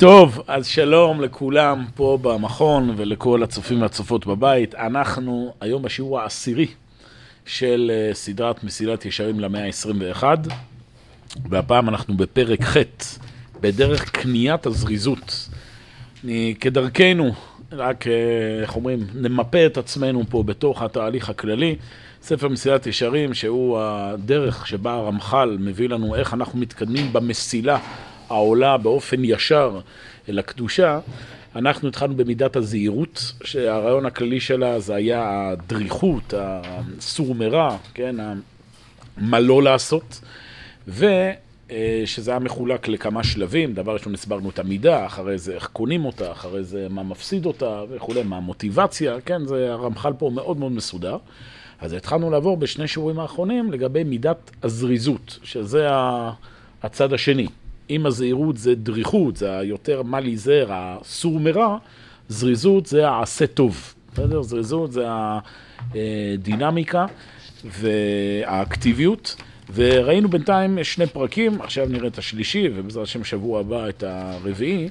טוב, אז שלום לכולם פה במכון ולכל הצופים והצופות בבית. אנחנו היום בשיעור העשירי של אה, סדרת מסילת ישרים למאה ה-21, והפעם אנחנו בפרק ח', בדרך קניית הזריזות. אני, כדרכנו, רק, אה, איך אומרים, נמפה את עצמנו פה בתוך התהליך הכללי. ספר מסילת ישרים, שהוא הדרך שבה הרמח"ל מביא לנו איך אנחנו מתקדמים במסילה העולה באופן ישר אל הקדושה, אנחנו התחלנו במידת הזהירות, שהרעיון הכללי שלה זה היה הדריכות, הסור מרע, כן, מה לא לעשות, ושזה היה מחולק לכמה שלבים, דבר ראשון הסברנו את המידה, אחרי זה איך קונים אותה, אחרי זה מה מפסיד אותה וכולי, מה המוטיבציה, כן, זה הרמח"ל פה מאוד מאוד מסודר. אז התחלנו לעבור בשני שיעורים האחרונים לגבי מידת הזריזות, שזה הצד השני. אם הזהירות זה דריכות, זה היותר מה להיזהר, הסור מרע, זריזות זה העשה טוב. בסדר? זריזות זה הדינמיקה והאקטיביות. וראינו בינתיים שני פרקים, עכשיו נראה את השלישי, ובעזרת השם שבוע הבא את הרביעי,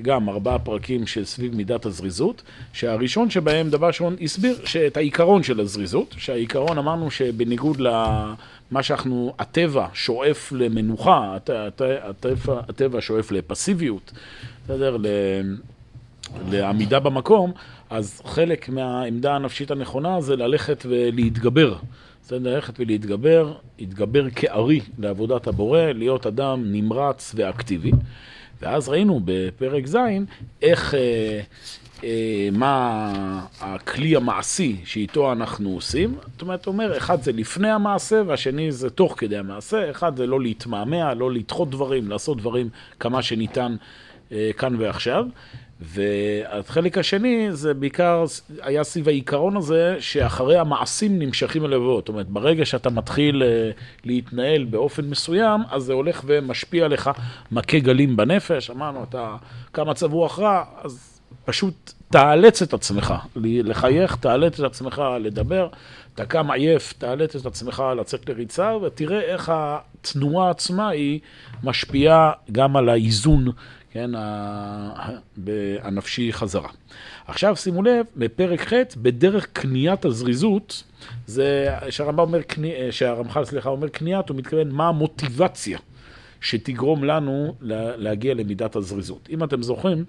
שגם ארבעה פרקים של סביב מידת הזריזות, שהראשון שבהם, דבר ראשון, הסביר את העיקרון של הזריזות, שהעיקרון אמרנו שבניגוד למה שאנחנו, הטבע שואף למנוחה, הטבע, הטבע שואף לפסיביות, בסדר? לעמידה במקום, אז חלק מהעמדה הנפשית הנכונה זה ללכת ולהתגבר. זה ללכת ולהתגבר, להתגבר כארי לעבודת הבורא, להיות אדם נמרץ ואקטיבי. ואז ראינו בפרק ז' איך, אה, אה, מה הכלי המעשי שאיתו אנחנו עושים. זאת אומרת, אומר, אחד זה לפני המעשה והשני זה תוך כדי המעשה. אחד זה לא להתמהמה, לא לדחות דברים, לעשות דברים כמה שניתן אה, כאן ועכשיו. והחלק השני זה בעיקר היה סביב העיקרון הזה שאחרי המעשים נמשכים הלבבות. זאת אומרת, ברגע שאתה מתחיל אה, להתנהל באופן מסוים, אז זה הולך ומשפיע עליך מכה גלים בנפש. אמרנו, אתה כמה צבוע רע, אז פשוט תאלץ את עצמך לחייך, תאלץ את עצמך לדבר. אתה קם עייף, תאלץ את עצמך לצאת לריצה, ותראה איך התנועה עצמה היא משפיעה גם על האיזון כן, הנפשי חזרה. עכשיו שימו לב, בפרק ח', בדרך קניית הזריזות, זה שהרמח"ל אומר, שהרמח"ל, סליחה, אומר קניית, הוא מתכוון מה המוטיבציה שתגרום לנו להגיע למידת הזריזות. אם אתם זוכרים,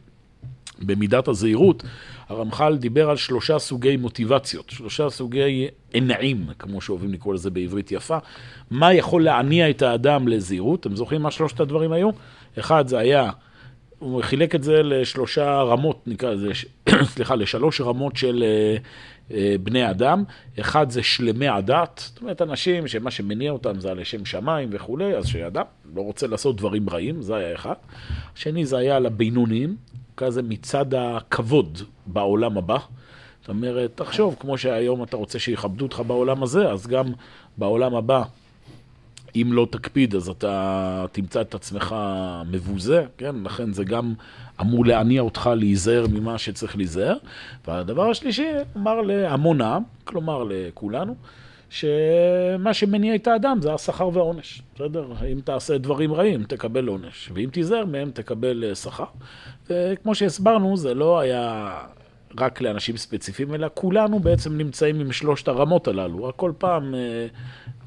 במידת הזהירות, הרמח"ל דיבר על שלושה סוגי מוטיבציות, שלושה סוגי ענעים, כמו שאוהבים לקרוא לזה בעברית יפה. מה יכול להניע את האדם לזהירות? אתם זוכרים מה שלושת הדברים היו? אחד זה היה הוא חילק את זה לשלושה רמות, נקרא לזה, סליחה, לשלוש רמות של אה, אה, בני אדם. אחד זה שלמי הדת, זאת אומרת, אנשים שמה שמניע אותם זה לשם שמיים וכולי, אז שאדם לא רוצה לעשות דברים רעים, זה היה אחד. השני זה היה לבינוניים, כזה מצד הכבוד בעולם הבא. זאת אומרת, תחשוב, כמו שהיום אתה רוצה שיכבדו אותך בעולם הזה, אז גם בעולם הבא אם לא תקפיד, אז אתה תמצא את עצמך מבוזה, כן? לכן זה גם אמור להניע אותך להיזהר ממה שצריך להיזהר. והדבר השלישי, אמר להמון העם, כלומר לכולנו, שמה שמניע את האדם זה השכר והעונש, בסדר? אם תעשה דברים רעים, תקבל עונש, ואם תיזהר מהם, תקבל אה, שכר. וכמו שהסברנו, זה לא היה רק לאנשים ספציפיים, אלא כולנו בעצם נמצאים עם שלושת הרמות הללו, רק כל פעם אה,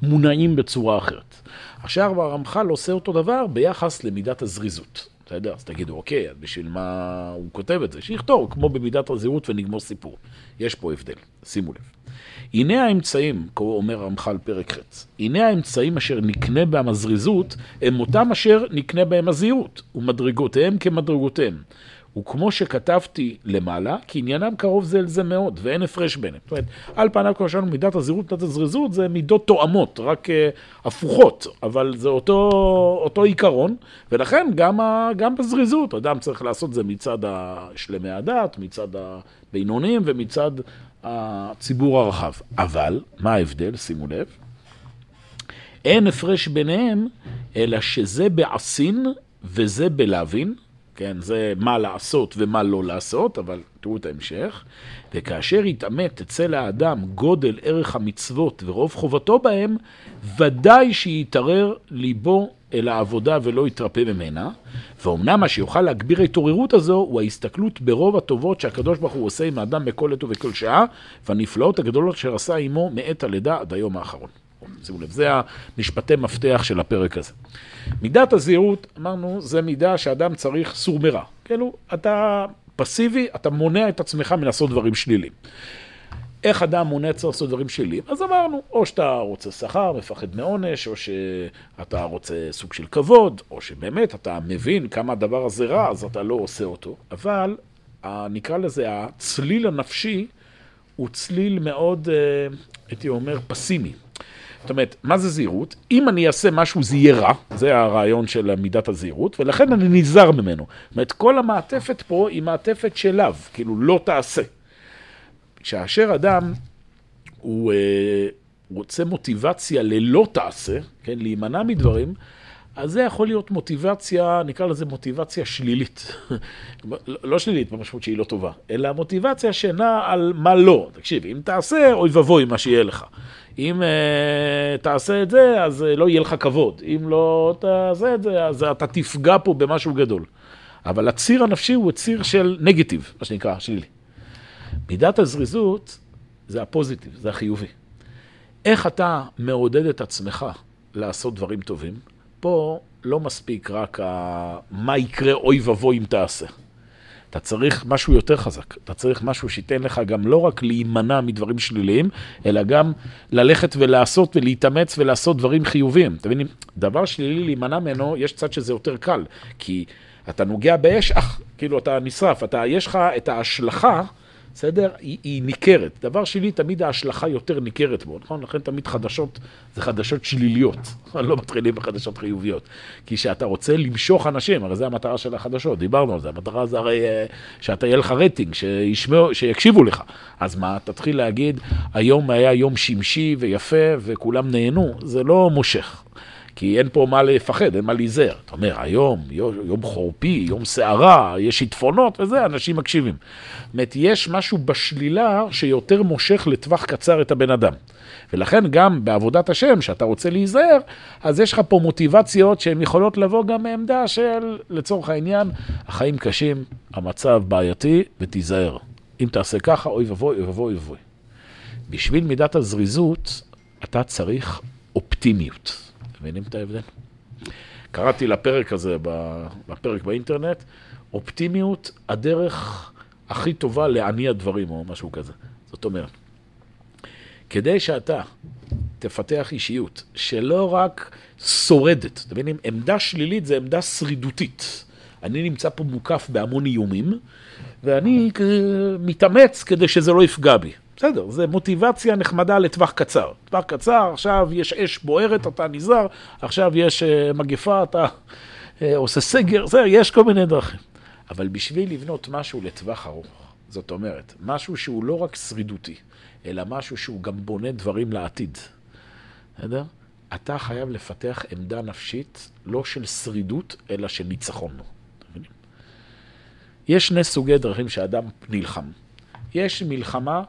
מונעים בצורה אחרת. עכשיו הרמח"ל עושה אותו דבר ביחס למידת הזריזות. בסדר? אז תגידו, אוקיי, אז בשביל מה הוא כותב את זה? שיכתוב, כמו במידת הזהירות ונגמור סיפור. יש פה הבדל, שימו לב. הנה האמצעים, אומר הרמח"ל פרק ח', הנה האמצעים אשר נקנה בהם הזריזות, הם אותם אשר נקנה בהם הזהירות, ומדרגותיהם כמדרגותיהם. וכמו שכתבתי למעלה, כי עניינם קרוב זה אל זה מאוד, ואין הפרש ביניהם. זאת אומרת, על פניו כמו שאמרנו, מידת הזהירות, מידת הזריזות, זה מידות תואמות, רק uh, הפוכות, אבל זה אותו, אותו עיקרון, ולכן גם, ה, גם בזריזות, אדם צריך לעשות זה מצד שלמי הדת, מצד הבינונים ומצד הציבור הרחב. אבל, מה ההבדל? שימו לב. אין הפרש ביניהם, אלא שזה בעשין וזה בלהבין, כן? זה מה לעשות ומה לא לעשות, אבל תראו את ההמשך. וכאשר יתעמת אצל האדם גודל ערך המצוות ורוב חובתו בהם, ודאי שיתערר ליבו אל העבודה ולא יתרפא ממנה, ואומנם מה שיוכל להגביר ההתעוררות הזו הוא ההסתכלות ברוב הטובות שהקדוש ברוך הוא עושה עם האדם בכל עת ובכל שעה, והנפלאות הגדולות אשר עשה עמו מעת הלידה עד היום האחרון. שימו לב, זה המשפטי מפתח של הפרק הזה. מידת הזהירות, אמרנו, זה מידה שאדם צריך סור מרע. כאילו, אתה פסיבי, אתה מונע את עצמך מלעשות דברים שליליים. איך אדם מונע צריך לעשות דברים שליליים? אז אמרנו, או שאתה רוצה שכר, מפחד מעונש, או שאתה רוצה סוג של כבוד, או שבאמת אתה מבין כמה הדבר הזה רע, אז אתה לא עושה אותו. אבל נקרא לזה, הצליל הנפשי הוא צליל מאוד, אה, הייתי אומר, פסימי. זאת אומרת, מה זה זהירות? אם אני אעשה משהו זה יהיה רע, זה הרעיון של מידת הזהירות, ולכן אני נזהר ממנו. זאת אומרת, כל המעטפת פה היא מעטפת של כאילו לא תעשה. כאשר אדם הוא אה, רוצה מוטיבציה ללא תעשה, כן, להימנע מדברים, אז זה יכול להיות מוטיבציה, נקרא לזה מוטיבציה שלילית. לא שלילית במשמעות שהיא לא טובה, אלא מוטיבציה שנעה על מה לא. תקשיב, אם תעשה, אוי ואבוי מה שיהיה לך. אם uh, תעשה את זה, אז uh, לא יהיה לך כבוד. אם לא תעשה את זה, אז אתה תפגע פה במשהו גדול. אבל הציר הנפשי הוא ציר של נגטיב, מה שנקרא, שלילי. מידת הזריזות זה הפוזיטיב, זה החיובי. איך אתה מעודד את עצמך לעשות דברים טובים? פה לא מספיק רק ה... מה יקרה אוי ואבוי אם תעשה. אתה צריך משהו יותר חזק. אתה צריך משהו שייתן לך גם לא רק להימנע מדברים שליליים, אלא גם ללכת ולעשות ולהתאמץ ולעשות דברים חיוביים. אתה מבין? דבר שלילי להימנע ממנו, יש צד שזה יותר קל. כי אתה נוגע באש, אך, כאילו אתה נשרף. אתה, יש לך את ההשלכה. בסדר? היא, היא ניכרת. דבר שני, תמיד ההשלכה יותר ניכרת בו, נכון? לכן תמיד חדשות זה חדשות שליליות, לא מתחילים בחדשות חיוביות. כי כשאתה רוצה למשוך אנשים, הרי זו המטרה של החדשות, דיברנו על זה, המטרה זה הרי אה, שאתה יהיה לך רייטינג, שישמעו, שיקשיבו לך. אז מה, תתחיל להגיד, היום היה יום שמשי ויפה וכולם נהנו, זה לא מושך. כי אין פה מה לפחד, אין מה להיזהר. אתה אומר, היום, יום, חורפי, יום סערה, יש שיטפונות וזה, אנשים מקשיבים. זאת אומרת, יש משהו בשלילה שיותר מושך לטווח קצר את הבן אדם. ולכן גם בעבודת השם, שאתה רוצה להיזהר, אז יש לך פה מוטיבציות שהן יכולות לבוא גם מעמדה של, לצורך העניין, החיים קשים, המצב בעייתי, ותיזהר. אם תעשה ככה, אוי ואבוי, אוי ואבוי. בשביל מידת הזריזות, אתה צריך אופטימיות. מבינים את ההבדל? קראתי לפרק הזה, בפרק באינטרנט, אופטימיות, הדרך הכי טובה להניע דברים, או משהו כזה. זאת אומרת, כדי שאתה תפתח אישיות שלא רק שורדת, אתם מבינים? עמדה שלילית זה עמדה שרידותית. אני נמצא פה מוקף בהמון איומים, ואני מתאמץ כדי שזה לא יפגע בי. בסדר, זה מוטיבציה נחמדה לטווח קצר. טווח קצר, עכשיו יש אש בוערת, אתה נזהר, עכשיו יש uh, מגפה, אתה uh, עושה סגר, זה, יש כל מיני דרכים. אבל בשביל לבנות משהו לטווח ארוך, זאת אומרת, משהו שהוא לא רק שרידותי, אלא משהו שהוא גם בונה דברים לעתיד, בסדר? אתה חייב לפתח עמדה נפשית לא של שרידות, אלא של ניצחון. יש שני סוגי דרכים שאדם נלחם. יש מלחמה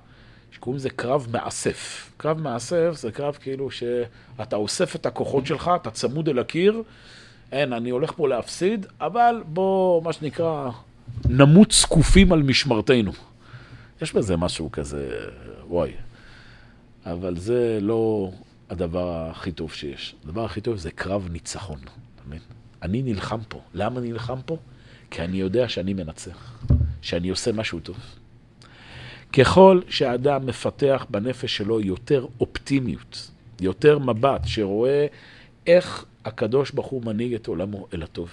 שקוראים לזה קרב מאסף. קרב מאסף זה קרב כאילו שאתה אוסף את הכוחות שלך, אתה צמוד אל הקיר, אין, אני הולך פה להפסיד, אבל בוא, מה שנקרא, נמות זקופים על משמרתנו. יש בזה משהו כזה, וואי. אבל זה לא הדבר הכי טוב שיש. הדבר הכי טוב זה קרב ניצחון? אני נלחם פה. למה אני נלחם פה? כי אני יודע שאני מנצח, שאני עושה משהו טוב. ככל שאדם מפתח בנפש שלו יותר אופטימיות, יותר מבט, שרואה איך הקדוש ברוך הוא מנהיג את עולמו אל הטוב,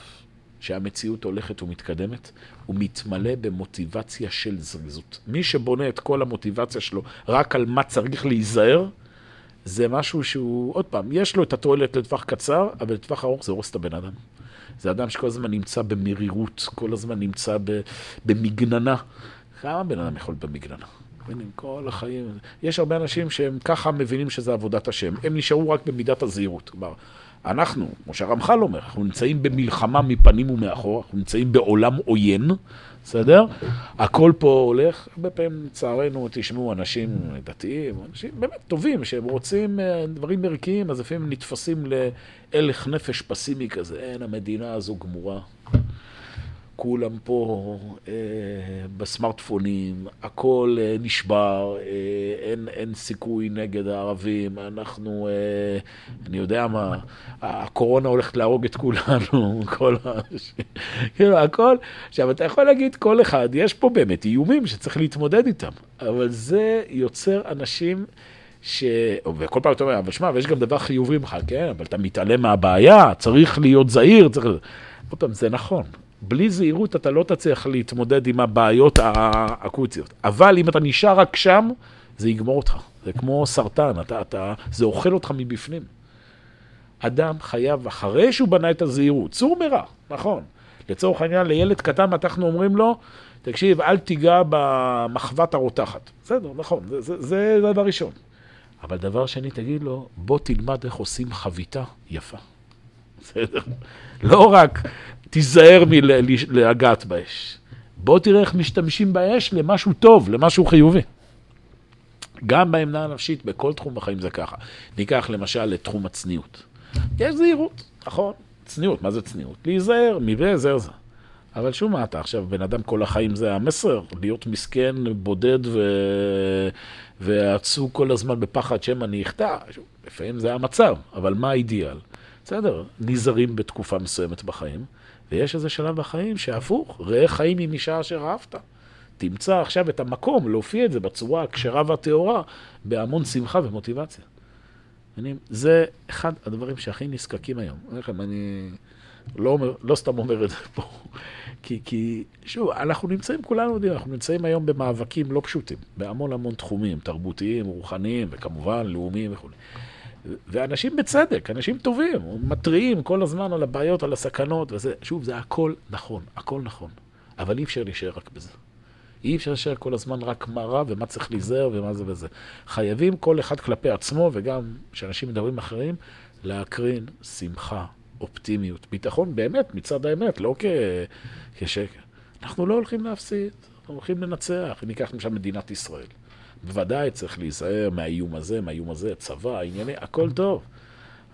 שהמציאות הולכת ומתקדמת, הוא מתמלא במוטיבציה של זריזות. מי שבונה את כל המוטיבציה שלו רק על מה צריך להיזהר, זה משהו שהוא, עוד פעם, יש לו את התועלת לטווח קצר, אבל לטווח ארוך זה הורס את הבן אדם. זה אדם שכל הזמן נמצא במרירות, כל הזמן נמצא במגננה. כמה בן אדם יכול במגננה? מבינים, כל החיים. יש הרבה אנשים שהם ככה מבינים שזה עבודת השם. הם נשארו רק במידת הזהירות. כלומר, אנחנו, כמו שהרמח"ל אומר, אנחנו נמצאים במלחמה מפנים ומאחור, אנחנו נמצאים בעולם עוין, בסדר? הכל פה הולך, הרבה פעמים לצערנו תשמעו אנשים דתיים, אנשים באמת טובים, שהם רוצים אה, דברים ערכיים, אז לפעמים נתפסים להלך נפש פסימי כזה, אין, המדינה הזו גמורה. כולם פה אה, בסמארטפונים, הכל אה, נשבר, אה, אין, אין סיכוי נגד הערבים, אנחנו, אה, אני יודע מה, הקורונה הולכת להרוג את כולנו, כל ה... כאילו, הכל. עכשיו, אתה יכול להגיד, כל אחד, יש פה באמת איומים שצריך להתמודד איתם, אבל זה יוצר אנשים... ש... וכל פעם אתה אומר, אבל שמע, ויש גם דבר חיובי ממך, כן, אבל אתה מתעלם מהבעיה, צריך להיות זהיר, צריך... עוד פעם, זה נכון, בלי זהירות אתה לא תצליח להתמודד עם הבעיות האקוטיות. אבל אם אתה נשאר רק שם, זה יגמור אותך. זה כמו סרטן, אתה, אתה, זה אוכל אותך מבפנים. אדם חייב, אחרי שהוא בנה את הזהירות, צור מרע, נכון. לצורך העניין, לילד קטן אנחנו אומרים לו, תקשיב, אל תיגע במחבת הרותחת. בסדר, נכון, זה, זה, זה דבר ראשון. אבל דבר שני, תגיד לו, בוא תלמד איך עושים חביתה יפה. בסדר? לא רק תיזהר מלגעת באש. בוא תראה איך משתמשים באש למשהו טוב, למשהו חיובי. גם בעמדה הנפשית, בכל תחום בחיים זה ככה. ניקח למשל את תחום הצניעות. יש זהירות, נכון? צניעות, מה זה צניעות? להיזהר, מזה, זה, זה. אבל שוב, מה אתה עכשיו, בן אדם כל החיים זה המסר, להיות מסכן, בודד ו... ועצוב כל הזמן בפחד שמא אני אחטא, לפעמים זה המצב, אבל מה האידיאל? בסדר, נזהרים בתקופה מסוימת בחיים, ויש איזה שלב בחיים שהפוך, ראה חיים עם אישה אשר אהבת. תמצא עכשיו את המקום להופיע את זה בצורה הכשרה והטהורה, בהמון שמחה ומוטיבציה. אני, זה אחד הדברים שהכי נזקקים היום. אני לכם, אני לא, אומר, לא סתם אומר את זה פה, כי, כי שוב, אנחנו נמצאים, כולנו יודעים, אנחנו נמצאים היום במאבקים לא פשוטים, בהמון המון תחומים, תרבותיים, רוחניים, וכמובן לאומיים וכו'. ואנשים בצדק, אנשים טובים, מתריעים כל הזמן על הבעיות, על הסכנות, וזה, שוב, זה הכל נכון, הכל נכון. אבל אי אפשר להישאר רק בזה. אי אפשר להישאר כל הזמן רק מה רע ומה צריך להיזהר ומה זה וזה. חייבים כל אחד כלפי עצמו, וגם כשאנשים מדברים אחרים, להקרין שמחה, אופטימיות, ביטחון באמת, מצד האמת, לא כ... כשקר. אנחנו לא הולכים להפסיד, אנחנו הולכים לנצח. אם ניקח למשל מדינת ישראל. בוודאי צריך להיזהר מהאיום הזה, מהאיום הזה, צבא, ענייני, הכל טוב.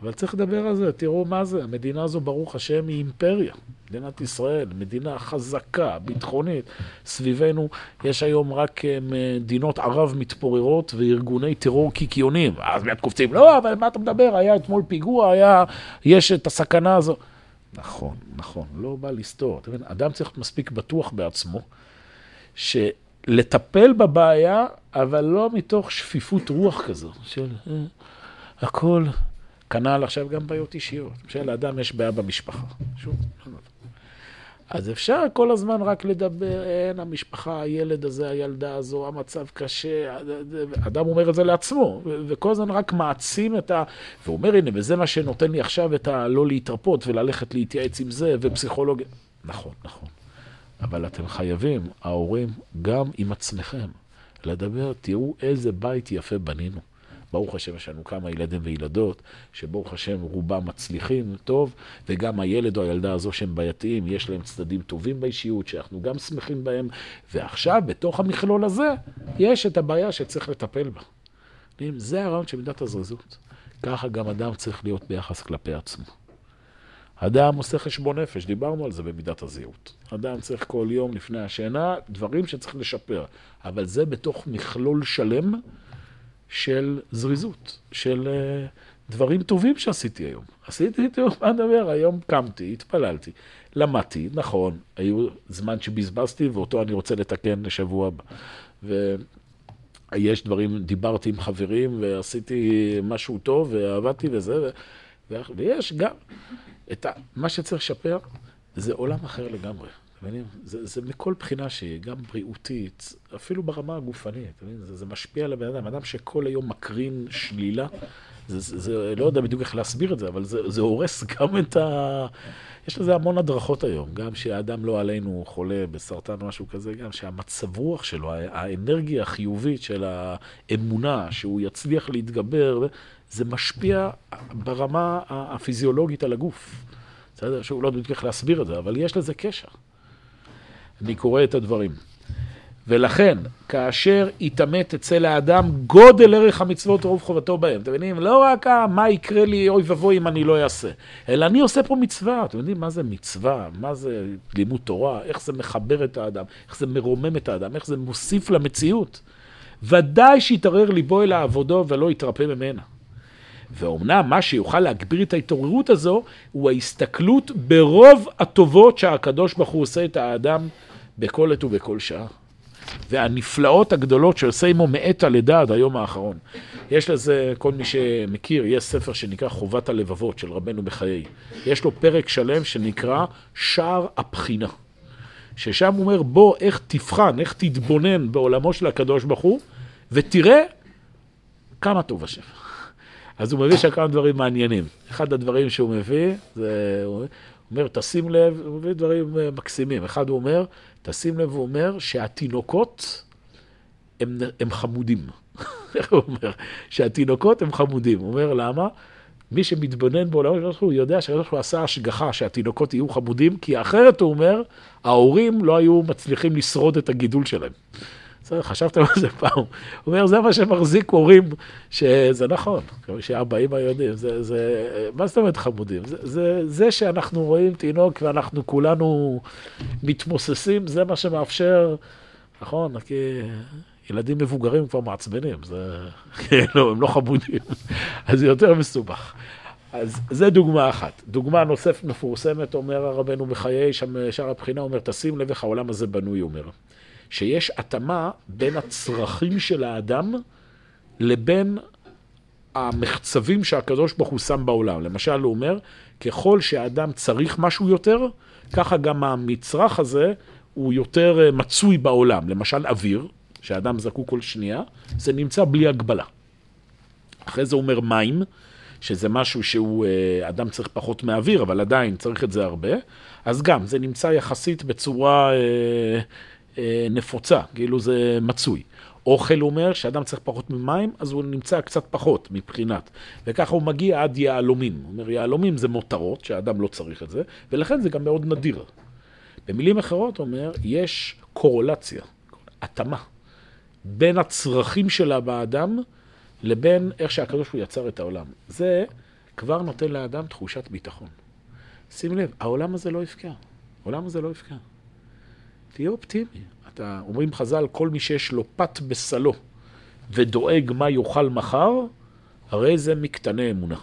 אבל צריך לדבר על זה, תראו מה זה, המדינה הזו, ברוך השם, היא אימפריה. מדינת ישראל, מדינה חזקה, ביטחונית. סביבנו יש היום רק אה, מדינות ערב מתפוררות וארגוני טרור קיקיונים. אז מיד קופצים, לא, אבל מה אתה מדבר? היה אתמול פיגוע, היה, יש את הסכנה הזו. נכון, נכון, לא בא לסתור. אדם צריך להיות מספיק בטוח בעצמו, ש... לטפל בבעיה, אבל לא מתוך שפיפות רוח כזו, של אה, הכל, כנ"ל עכשיו גם בעיות אישיות. לאדם יש בעיה במשפחה. שוב, אז אפשר כל הזמן רק לדבר, אין, המשפחה, הילד הזה, הילדה הזו, המצב קשה, אדם אומר את זה לעצמו, וכל הזמן רק מעצים את ה... והוא אומר, הנה, וזה מה שנותן לי עכשיו את הלא להתרפות וללכת להתייעץ עם זה, ופסיכולוגיה. נכון, נכון. אבל אתם חייבים, ההורים, גם עם עצמכם, לדבר, תראו איזה בית יפה בנינו. ברוך השם, יש לנו כמה ילדים וילדות, שברוך השם רובם מצליחים טוב, וגם הילד או הילדה הזו שהם בעייתיים, יש להם צדדים טובים באישיות, שאנחנו גם שמחים בהם, ועכשיו, בתוך המכלול הזה, יש את הבעיה שצריך לטפל בה. זה הרעיון של מידת הזריזות. ככה גם אדם צריך להיות ביחס כלפי עצמו. אדם עושה חשבון נפש, דיברנו על זה במידת הזהות. אדם צריך כל יום לפני השינה דברים שצריך לשפר, אבל זה בתוך מכלול שלם של זריזות, של uh, דברים טובים שעשיתי היום. עשיתי, תראו, מה נדבר, היום קמתי, התפללתי, למדתי, נכון, היו זמן שבזבזתי ואותו אני רוצה לתקן לשבוע הבא. ויש דברים, דיברתי עם חברים ועשיתי משהו טוב ועבדתי וזה, ו... ויש גם... את ה... מה שצריך לשפר זה עולם אחר לגמרי. זה, זה מכל בחינה שהיא, גם בריאותית, אפילו ברמה הגופנית, זה, זה משפיע על הבן אדם. אדם שכל היום מקרין שלילה, זה, זה, זה, לא יודע בדיוק איך להסביר את זה, אבל זה, זה הורס גם את ה... יש לזה המון הדרכות היום, גם שהאדם לא עלינו חולה בסרטן או משהו כזה, גם שהמצב רוח שלו, האנרגיה החיובית של האמונה, שהוא יצליח להתגבר, זה משפיע ברמה הפיזיולוגית על הגוף. בסדר? שהוא לא יודע איך להסביר את זה, אבל יש לזה קשר. אני קורא את הדברים. ולכן, כאשר יתעמת אצל האדם גודל ערך המצוות ורוב חובתו בהם. אתם מבינים? לא רק מה יקרה לי, אוי ואבוי אם אני לא אעשה, אלא אני עושה פה מצווה. אתם יודעים מה זה מצווה? מה זה לימוד תורה? איך זה מחבר את האדם? איך זה מרומם את האדם? איך זה מוסיף למציאות? ודאי שיתערער ליבו אל העבודו ולא יתרפא ממנה. ואומנם מה שיוכל להגביר את ההתעוררות הזו, הוא ההסתכלות ברוב הטובות שהקדוש ברוך הוא עושה את האדם בכל עת ובכל שעה. והנפלאות הגדולות שעושה עמו מעת הלידה עד היום האחרון. יש לזה, כל מי שמכיר, יש ספר שנקרא חובת הלבבות של רבנו בחיי. יש לו פרק שלם שנקרא שער הבחינה. ששם הוא אומר, בוא, איך תבחן, איך תתבונן בעולמו של הקדוש ברוך הוא, ותראה כמה טוב השם. אז הוא מביא שם כמה דברים מעניינים. אחד הדברים שהוא מביא, זה, הוא אומר, תשים לב, הוא מביא דברים אה, מקסימים. אחד הוא אומר, תשים לב, הוא אומר שהתינוקות הם, הם חמודים. איך הוא אומר? שהתינוקות הם חמודים. הוא אומר, למה? מי שמתבונן בעולם הוא יודע שהקדוש הוא עשה השגחה שהתינוקות יהיו חמודים, כי אחרת, הוא אומר, ההורים לא היו מצליחים לשרוד את הגידול שלהם. חשבתם על זה פעם. הוא אומר, זה מה שמחזיק הורים, שזה נכון, שאבא, אמא יודעים, זה, זה, מה זאת אומרת חמודים? זה, זה, זה שאנחנו רואים תינוק ואנחנו כולנו מתמוססים, זה מה שמאפשר, נכון, כי ילדים מבוגרים כבר מעצבנים, זה, כאילו, הם לא חמודים, אז זה יותר מסובך. אז זה דוגמה אחת. דוגמה נוספת מפורסמת, אומר הרבנו בחיי, שם שער הבחינה אומר, תשים לב איך העולם הזה בנוי, אומר. שיש התאמה בין הצרכים של האדם לבין המחצבים שהקדוש ברוך הוא שם בעולם. למשל, הוא אומר, ככל שהאדם צריך משהו יותר, ככה גם המצרך הזה הוא יותר אה, מצוי בעולם. למשל, אוויר, שהאדם זקוק כל שנייה, זה נמצא בלי הגבלה. אחרי זה הוא אומר מים, שזה משהו שהוא, אה, אדם צריך פחות מאוויר, אבל עדיין צריך את זה הרבה. אז גם, זה נמצא יחסית בצורה אה, נפוצה, כאילו זה מצוי. אוכל אומר שאדם צריך פחות ממים, אז הוא נמצא קצת פחות מבחינת. וככה הוא מגיע עד יהלומים. הוא אומר, יהלומים זה מותרות, שהאדם לא צריך את זה, ולכן זה גם מאוד נדיר. במילים אחרות, הוא אומר, יש קורולציה, התאמה, בין הצרכים שלה באדם לבין איך שהקדוש הוא יצר את העולם. זה כבר נותן לאדם תחושת ביטחון. שים לב, העולם הזה לא יפקע. העולם הזה לא יפקע. תהיה אופטימי. אתה, אומרים חז"ל, כל מי שיש לו פת בסלו ודואג מה יאכל מחר, הרי זה מקטני אמונה.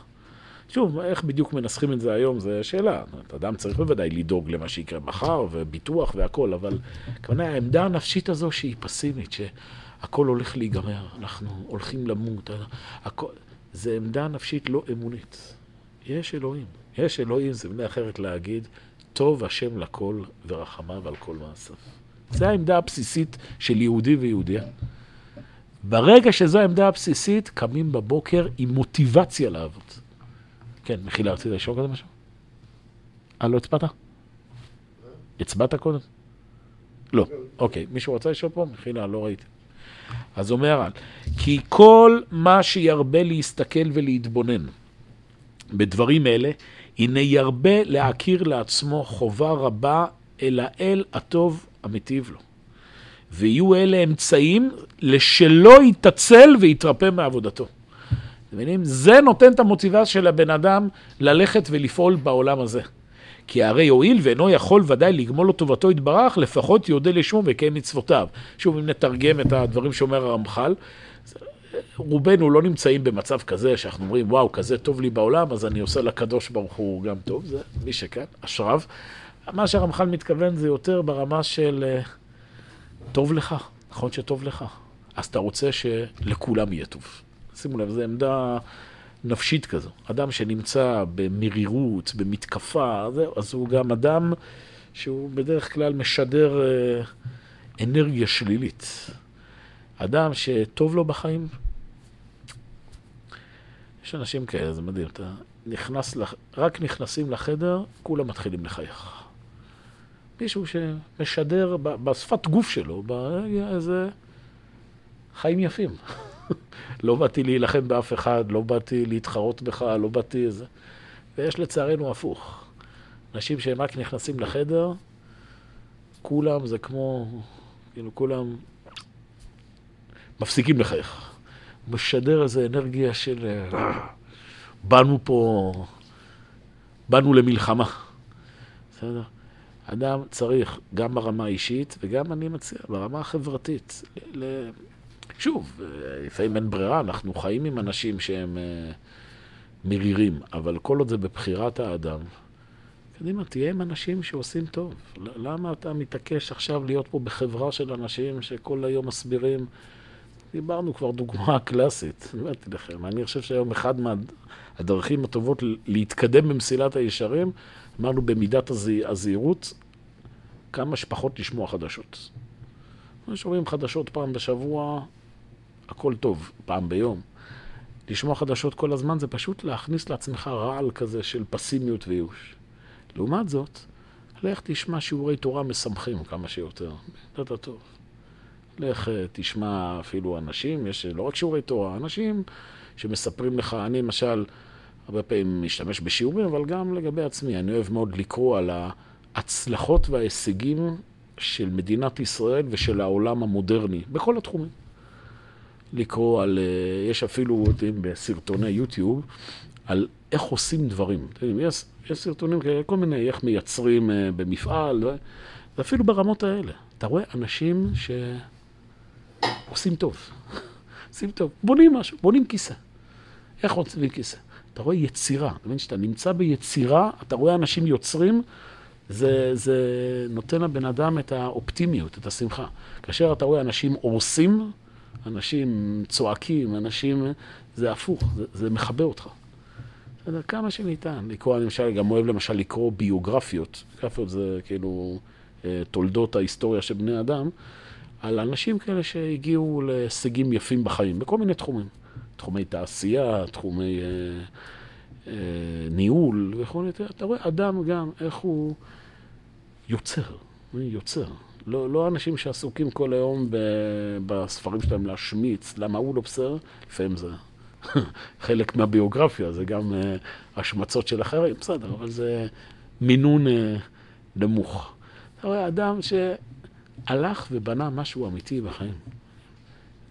שוב, איך בדיוק מנסחים את זה היום, זו שאלה. אדם צריך בוודאי לדאוג למה שיקרה מחר, וביטוח והכול, אבל כמובן העמדה הנפשית הזו שהיא פסימית, שהכל הולך להיגמר, אנחנו הולכים למות, הכל, זו עמדה נפשית לא אמונית. יש אלוהים. יש אלוהים, זה מילה אחרת להגיד, טוב השם לכל ורחמיו על כל מעשיו. זו העמדה הבסיסית של יהודי ויהודיה. ברגע שזו העמדה הבסיסית, קמים בבוקר עם מוטיבציה לעבוד. כן, מחילה, רצית לשאול כזה משהו? אה, לא הצבעת? הצבעת קודם? לא. אוקיי, מישהו רוצה לשאול פה? מחילה, לא ראיתי. אז אומר, כי כל מה שירבה להסתכל ולהתבונן בדברים אלה, הנה ירבה להכיר לעצמו חובה רבה אל האל הטוב המיטיב לו. ויהיו אלה אמצעים לשלא יתעצל ויתרפא מעבודתו. אתם מבינים? זה נותן את המוטיבציה של הבן אדם ללכת ולפעול בעולם הזה. כי הרי יועיל ואינו יכול ודאי לגמול לו טובתו יתברך, לפחות יודה לשמו ויקיים מצוותיו. שוב, אם נתרגם את הדברים שאומר הרמח"ל, רובנו לא נמצאים במצב כזה שאנחנו אומרים, וואו, כזה טוב לי בעולם, אז אני עושה לקדוש ברוך הוא גם טוב, זה מי שכן, אשריו. מה שהרמח"ל מתכוון זה יותר ברמה של uh, טוב לך, נכון שטוב לך, אז אתה רוצה שלכולם יהיה טוב. שימו לב, זו עמדה נפשית כזו. אדם שנמצא במרירות, במתקפה, אז הוא גם אדם שהוא בדרך כלל משדר uh, אנרגיה שלילית. אדם שטוב לו בחיים, יש אנשים כאלה, זה מדהים. אתה נכנס, לח... רק נכנסים לחדר, כולם מתחילים לחייך. מישהו שמשדר בשפת גוף שלו, באיזה חיים יפים. לא באתי להילחם באף אחד, לא באתי להתחרות בך, לא באתי איזה... ויש לצערנו הפוך. אנשים שהם רק נכנסים לחדר, כולם זה כמו, כאילו כולם מפסיקים לחייך. משדר איזו אנרגיה של באנו פה, באנו למלחמה. בסדר? אדם צריך, גם ברמה האישית, וגם אני מציע, ברמה החברתית. ל... שוב, לפעמים אין ברירה, אנחנו חיים עם אנשים שהם uh, מרירים, אבל כל עוד זה בבחירת האדם, קדימה, תהיה עם אנשים שעושים טוב. למה אתה מתעקש עכשיו להיות פה בחברה של אנשים שכל היום מסבירים? דיברנו כבר דוגמה קלאסית, אמרתי לכם, אני חושב שהיום אחד מהדרכים הטובות להתקדם במסילת הישרים, אמרנו במידת הזהירות, כמה שפחות לשמוע חדשות. שומעים חדשות פעם בשבוע, הכל טוב, פעם ביום. לשמוע חדשות כל הזמן זה פשוט להכניס לעצמך רעל כזה של פסימיות וייאוש. לעומת זאת, לך תשמע שיעורי תורה משמחים כמה שיותר. אתה טוב. לך אה, תשמע אפילו אנשים, יש לא רק שיעורי תורה, אנשים שמספרים לך, אני למשל, הרבה פעמים משתמש בשיעורים, אבל גם לגבי עצמי, אני אוהב מאוד לקרוא על ההצלחות וההישגים של מדינת ישראל ושל העולם המודרני, בכל התחומים. לקרוא על, אה, יש אפילו, יודעים, בסרטוני יוטיוב, על איך עושים דברים. יש, יש סרטונים כאלה, כל מיני, איך מייצרים אה, במפעל, ואפילו ברמות האלה. אתה רואה אנשים שעושים טוב, עושים טוב, בונים משהו, בונים כיסא. איך עושים כיסא? אתה רואה יצירה, אתה מבין שאתה נמצא ביצירה, אתה רואה אנשים יוצרים, זה, זה נותן לבן אדם את האופטימיות, את השמחה. כאשר אתה רואה אנשים הורסים, אנשים צועקים, אנשים... זה הפוך, זה, זה מכבה אותך. בסדר, כמה שניתן. לקרוא, אני למשל, גם אוהב למשל לקרוא ביוגרפיות. ביוגרפיות זה כאילו אה, תולדות ההיסטוריה של בני אדם, על אנשים כאלה שהגיעו להישגים יפים בחיים, בכל מיני תחומים. תחומי תעשייה, תחומי אה, אה, ניהול מיני, אתה רואה אדם גם, איך הוא יוצר, יוצר. לא, לא אנשים שעסוקים כל היום ב, בספרים שלהם להשמיץ, למה הוא לא בסדר, לפעמים זה חלק מהביוגרפיה, זה גם uh, השמצות של אחרים, בסדר, אבל זה מינון uh, נמוך. אתה רואה, אדם שהלך ובנה משהו אמיתי בחיים.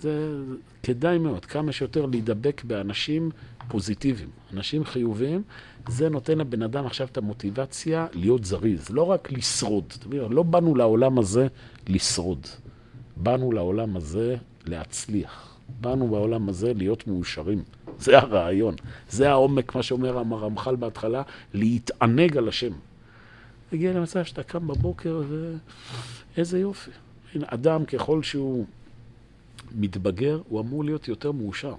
זה כדאי מאוד, כמה שיותר להידבק באנשים פוזיטיביים, אנשים חיוביים, זה נותן לבן אדם עכשיו את המוטיבציה להיות זריז, לא רק לשרוד. לא באנו לעולם הזה לשרוד, באנו לעולם הזה להצליח. באנו בעולם הזה להיות מאושרים. זה הרעיון. זה העומק, מה שאומר הרמח"ל בהתחלה, להתענג על השם. הגיע למצב שאתה קם בבוקר ואיזה יופי. הנה, אדם ככל שהוא מתבגר, הוא אמור להיות יותר מאושר.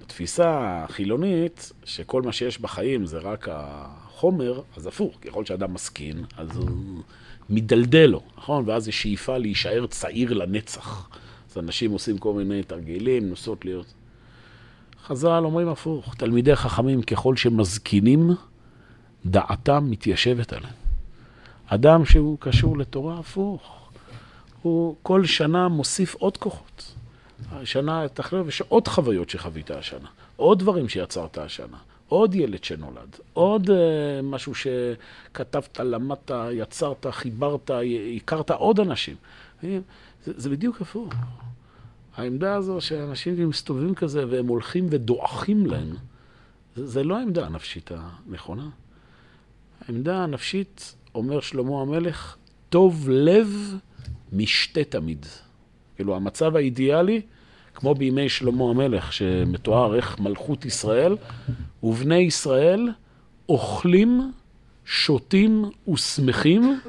בתפיסה החילונית, שכל מה שיש בחיים זה רק החומר, אז הפוך, ככל שאדם מסכין, אז הוא מדלדל לו, נכון? ואז יש שאיפה להישאר צעיר לנצח. אז אנשים עושים כל מיני תרגילים, נוסעות להיות... חז"ל אומרים הפוך, תלמידי חכמים ככל שמזקינים, דעתם מתיישבת עליהם. אדם שהוא קשור לתורה, הפוך. הוא כל שנה מוסיף עוד כוחות. השנה, תחלב, יש עוד חוויות שחווית השנה, עוד דברים שיצרת השנה, עוד ילד שנולד, עוד uh, משהו שכתבת, למדת, יצרת, חיברת, הכרת עוד אנשים. זה, זה בדיוק הפוך. העמדה הזו שאנשים מסתובבים כזה והם הולכים ודועכים להם, זה, זה לא העמדה הנפשית הנכונה. העמדה הנפשית, אומר שלמה המלך, טוב לב משתה תמיד. כאילו, המצב האידיאלי, כמו בימי שלמה המלך, שמתואר איך מלכות ישראל, ובני ישראל אוכלים, שותים ושמחים,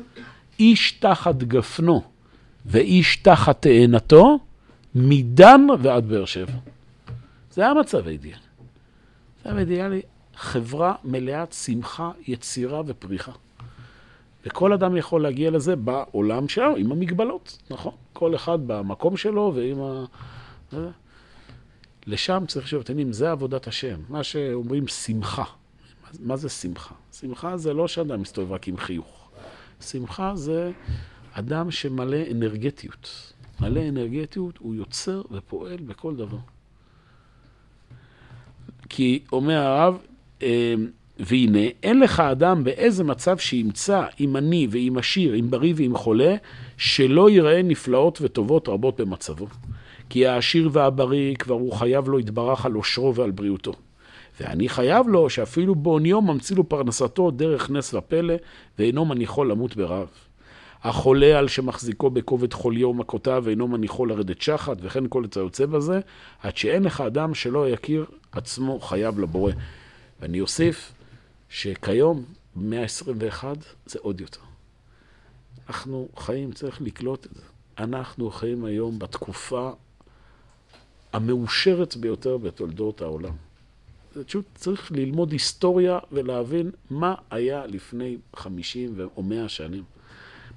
איש תחת גפנו ואיש תחת תאנתו, מדן ועד באר שבע. זה המצב האידיאלי. זה האידיאלי, חברה מלאת שמחה, יצירה ופריחה. וכל אדם יכול להגיע לזה בעולם שלו, עם המגבלות, נכון? כל אחד במקום שלו ועם ה... לשם צריך לשאול, יודעים, זה עבודת השם. מה שאומרים שמחה. מה זה שמחה? שמחה זה לא שאדם מסתובב רק עם חיוך. שמחה זה אדם שמלא אנרגטיות. מלא אנרגטיות, הוא יוצר ופועל בכל דבר. כי אומר הרב, אמ, והנה, אין לך אדם באיזה מצב שימצא, אם עני ואם עשיר, אם בריא ואם חולה, שלא יראה נפלאות וטובות רבות במצבו. כי העשיר והבריא כבר הוא חייב לו יתברך על עושרו ועל בריאותו. ואני חייב לו שאפילו בעוניו ממציא לו פרנסתו דרך נס ופלא, ואינו מניחו למות ברעב. החולה על שמחזיקו בכובד חוליו ומכותיו ואינו מניחו לרדת שחת, וכן כל את היוצא בזה, עד שאין לך אדם שלא יכיר עצמו חייב לבורא. ואני אוסיף שכיום, במאה ה-21, זה עוד יותר. אנחנו חיים, צריך לקלוט את זה. אנחנו חיים היום בתקופה המאושרת ביותר בתולדות העולם. זה פשוט צריך ללמוד היסטוריה ולהבין מה היה לפני 50 או 100 שנים.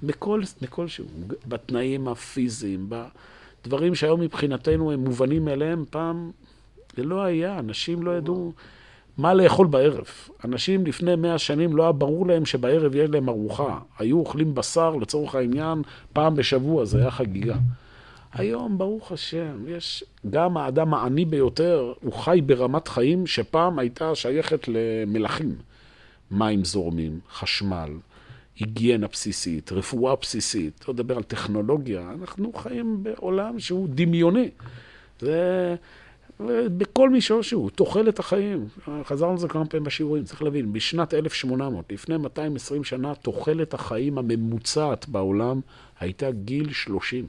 בכל, בכל שהוא, בתנאים הפיזיים, בדברים שהיום מבחינתנו הם מובנים מאליהם, פעם זה לא היה, אנשים לא ידעו מה לאכול בערב. אנשים לפני מאה שנים לא היה ברור להם שבערב יהיה להם ארוחה. היו אוכלים בשר לצורך העניין פעם בשבוע, זה היה חגיגה. היום, ברוך השם, יש גם האדם העני ביותר, הוא חי ברמת חיים שפעם הייתה שייכת למלכים. מים זורמים, חשמל, היגיינה בסיסית, רפואה בסיסית, לא לדבר על טכנולוגיה, אנחנו חיים בעולם שהוא דמיוני. זה... בכל מישור שהוא, תוחלת החיים. חזרנו לזה כמה פעמים בשיעורים, צריך להבין, בשנת 1800, לפני 220 שנה, תוחלת החיים הממוצעת בעולם הייתה גיל 30.